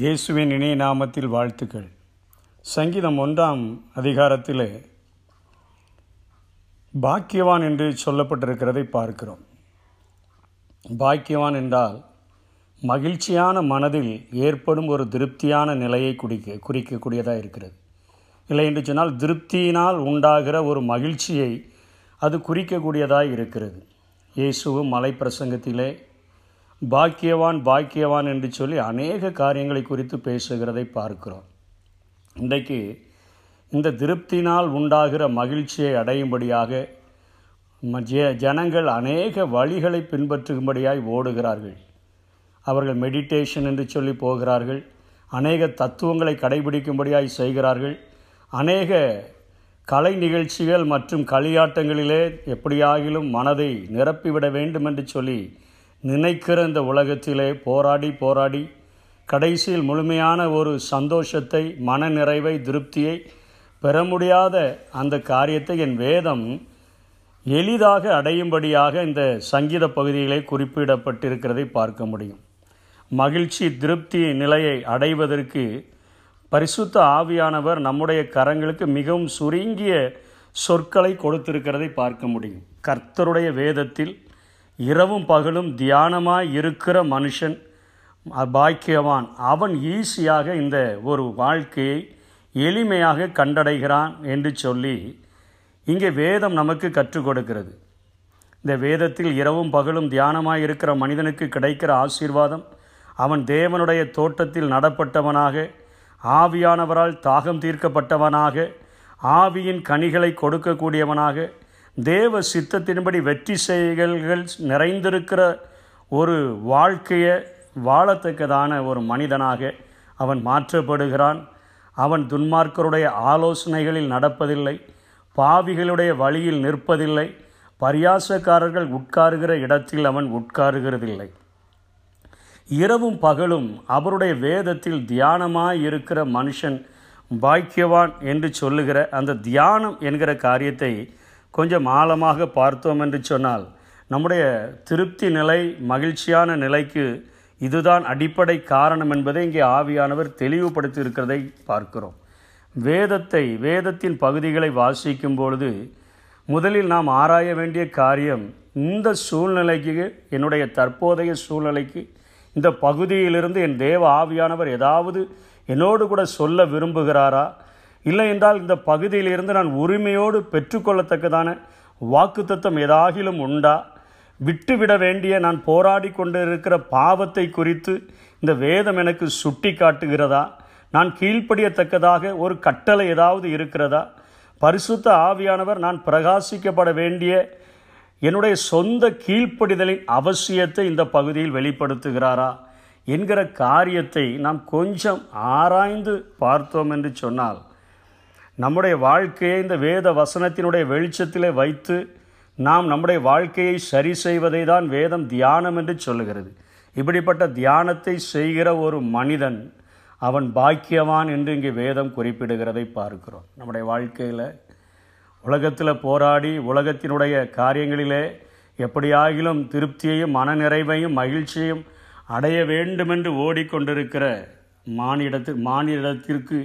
இயேசுவின் இணைய நாமத்தில் வாழ்த்துக்கள். சங்கீதம் ஒன்றாம் அதிகாரத்தில் பாக்கியவான் என்று சொல்லப்பட்டிருக்கிறதை பார்க்கிறோம். பாக்கியவான் என்றால் மகிழ்ச்சியான மனதில் ஏற்படும் ஒரு திருப்தியான நிலையை குடிக்க குறிக்கக்கூடியதாக இருக்கிறது. இல்லை என்று சொன்னால் திருப்தியினால் உண்டாகிற ஒரு மகிழ்ச்சியை அது குறிக்கக்கூடியதாக இருக்கிறது. இயேசுவும் மலை பிரசங்கத்திலே பாக்கியவான் பாக்கியவான் என்று சொல்லி அநேக காரியங்களை குறித்து பேசுகிறதை பார்க்கிறோம். இன்றைக்கு இந்த திருப்தினால் உண்டாகிற மகிழ்ச்சியை அடையும்படியாக ஜனங்கள் அநேக வழிகளை பின்பற்றும்படியாய் ஓடுகிறார்கள். அவர்கள் மெடிடேஷன் என்று சொல்லி போகிறார்கள். அநேக தத்துவங்களை கடைபிடிக்கும்படியாய் செய்கிறார்கள். அநேக கலை நிகழ்ச்சிகள் மற்றும் களியாட்டங்களிலே எப்படியாகிலும் மனதை நிரப்பிவிட வேண்டும் என்று சொல்லி நினைக்கிற இந்த உலகத்திலே போராடி போராடி கடைசியில் முழுமையான ஒரு சந்தோஷத்தை மன நிறைவை திருப்தியை பெற முடியாத அந்த காரியத்தை என் வேதம் எளிதாக அடையும்படியாக இந்த சங்கீத பகுதியிலே குறிப்பிடப்பட்டிருக்கிறதை பார்க்க முடியும். மகிழ்ச்சி திருப்தி நிலையை அடைவதற்கு பரிசுத்த ஆவியானவர் நம்முடைய கரங்களுக்கு மிகவும் சுருங்கிய சொற்களை கொடுத்திருக்கிறதை பார்க்க முடியும். கர்த்தருடைய வேதத்தில் இரவும் பகலும் தியானமாக இருக்கிற மனுஷன் பாக்கியவான். அவன் ஈஸியாக இந்த ஒரு வாழ்க்கையை எளிமையாக கண்டடைகிறான் என்று சொல்லி இங்கே வேதம் நமக்கு கற்றுக் கொடுக்கிறது. இந்த வேதத்தில் இரவும் பகலும் தியானமாக இருக்கிற மனிதனுக்கு கிடைக்கிற ஆசீர்வாதம் அவன் தேவனுடைய தோட்டத்தில் நடப்பட்டவனாக ஆவியானவரால் தாகம் தீர்க்கப்பட்டவனாக ஆவியின் கனிகளை கொடுக்கக்கூடியவனாக தேவ சித்தத்தின்படி வெற்றி செய்கைகள் நிறைந்திருக்கிற ஒரு வாழ்க்கையை வாழத்தக்கதான ஒரு மனிதனாக அவன் மாற்றப்படுகிறான். அவன் துன்மார்க்கருடைய ஆலோசனைகளில் நடப்பதில்லை. பாவிகளுடைய வழியில் நிற்பதில்லை. பரியாசக்காரர்கள் உட்காருகிற இடத்தில் அவன் உட்காருகிறதில்லை. இரவும் பகலும் அவருடைய வேதத்தில் தியானமாய் இருக்கிற மனுஷன் பாக்கியவான் என்று சொல்லுகிற அந்த தியானம் என்கிற காரியத்தை கொஞ்சம் ஆழமாக பார்த்தோம் என்று சொன்னால் நம்முடைய திருப்தி நிலை மகிழ்ச்சியான நிலைக்கு இதுதான் அடிப்படை காரணம் என்பதை இங்கே ஆவியானவர் தெளிவுபடுத்தி இருக்கிறதை பார்க்கிறோம். வேதத்தை வேதத்தின் பகுதிகளை வாசிக்கும் பொழுது முதலில் நாம் ஆராய வேண்டிய காரியம் இந்த சூழ்நிலைக்கு என்னுடைய தற்போதைய சூழ்நிலைக்கு இந்த பகுதியிலிருந்து என் தேவ ஆவியானவர் ஏதாவது என்னோடு கூட சொல்ல விரும்புகிறாரா? இல்லை என்றால் இந்த பகுதியிலிருந்து நான் உரிமையோடு பெற்றுக்கொள்ளத்தக்கதான வாக்குத்தத்தம் ஏதாகிலும் உண்டா? விட்டுவிட வேண்டிய நான் போராடி கொண்டிருக்கிற பாவத்தை குறித்து இந்த வேதம் எனக்கு சுட்டி காட்டுகிறதா நான் கீழ்ப்படியத்தக்கதாக ஒரு கட்டளை ஏதாவது இருக்கிறதா? பரிசுத்த ஆவியானவர் நான் பிரகாசிக்கப்பட வேண்டிய என்னுடைய சொந்த கீழ்ப்படிதலின் அவசியத்தை இந்த பகுதியில் வெளிப்படுத்துகிறாரா? என்கிற காரியத்தை நாம் கொஞ்சம் ஆராய்ந்து பார்த்தோம் என்று சொன்னால் நம்முடைய வாழ்க்கையை இந்த வேத வசனத்தினுடைய வெளிச்சத்திலே வைத்து நாம் நம்முடைய வாழ்க்கையை சரி செய்வதை தான் வேதம் தியானம் என்று சொல்லுகிறது. இப்படிப்பட்ட தியானத்தை செய்கிற ஒரு மனிதன் அவன் பாக்கியவான் என்று இங்கே வேதம் குறிப்பிடுகிறதை பார்க்கிறோம். நம்முடைய வாழ்க்கையில் உலகத்தில் போராடி உலகத்தினுடைய காரியங்களிலே எப்படியாகிலும் திருப்தியையும் மனநிறைவையும் மகிழ்ச்சியையும் அடைய வேண்டுமென்று ஓடிக்கொண்டிருக்கிற மானிடத்து மானிடத்திற்கு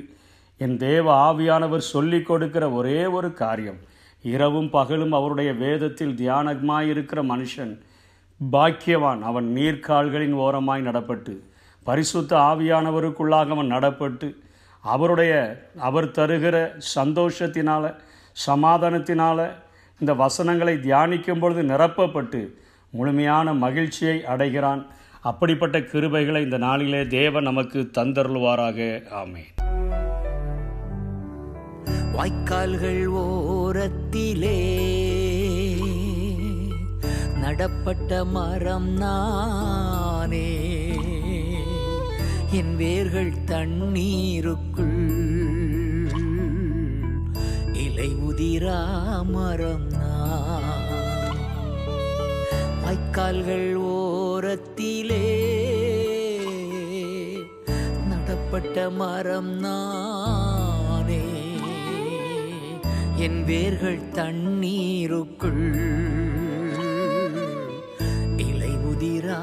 என் தேவ ஆவியானவர் சொல்லிக் கொடுக்கிற ஒரே ஒரு காரியம். இரவும் பகலும் அவருடைய வேதத்தில் தியானமாயிருக்கிற மனுஷன் பாக்கியவான். அவன் நீர்க்கால்களின் ஓரமாய் நடப்பட்டு பரிசுத்த ஆவியானவருக்குள்ளாக அவன் நடப்பட்டு அவருடைய அவர் தருகிற சந்தோஷத்தினால் சமாதானத்தினால் இந்த வசனங்களை தியானிக்கும் பொழுது நிரப்பப்பட்டு முழுமையான மகிழ்ச்சியை அடைகிறான். அப்படிப்பட்ட கிருபைகளை இந்த நாளிலே தேவன் நமக்கு தந்தருள்வாராக. ஆமேன். வாய்க்கால்கள் ஓரத்திலே நடப்பட்ட மரம் நானே. என் வேர்கள் தண்ணீருக்குள் இலை உதிரா மரம் நான். வாய்க்கால்கள் ஓரத்திலே நடப்பட்ட மரம் நான். என் வேர்கள் தண்ணீருக்குள் இலை உதிரா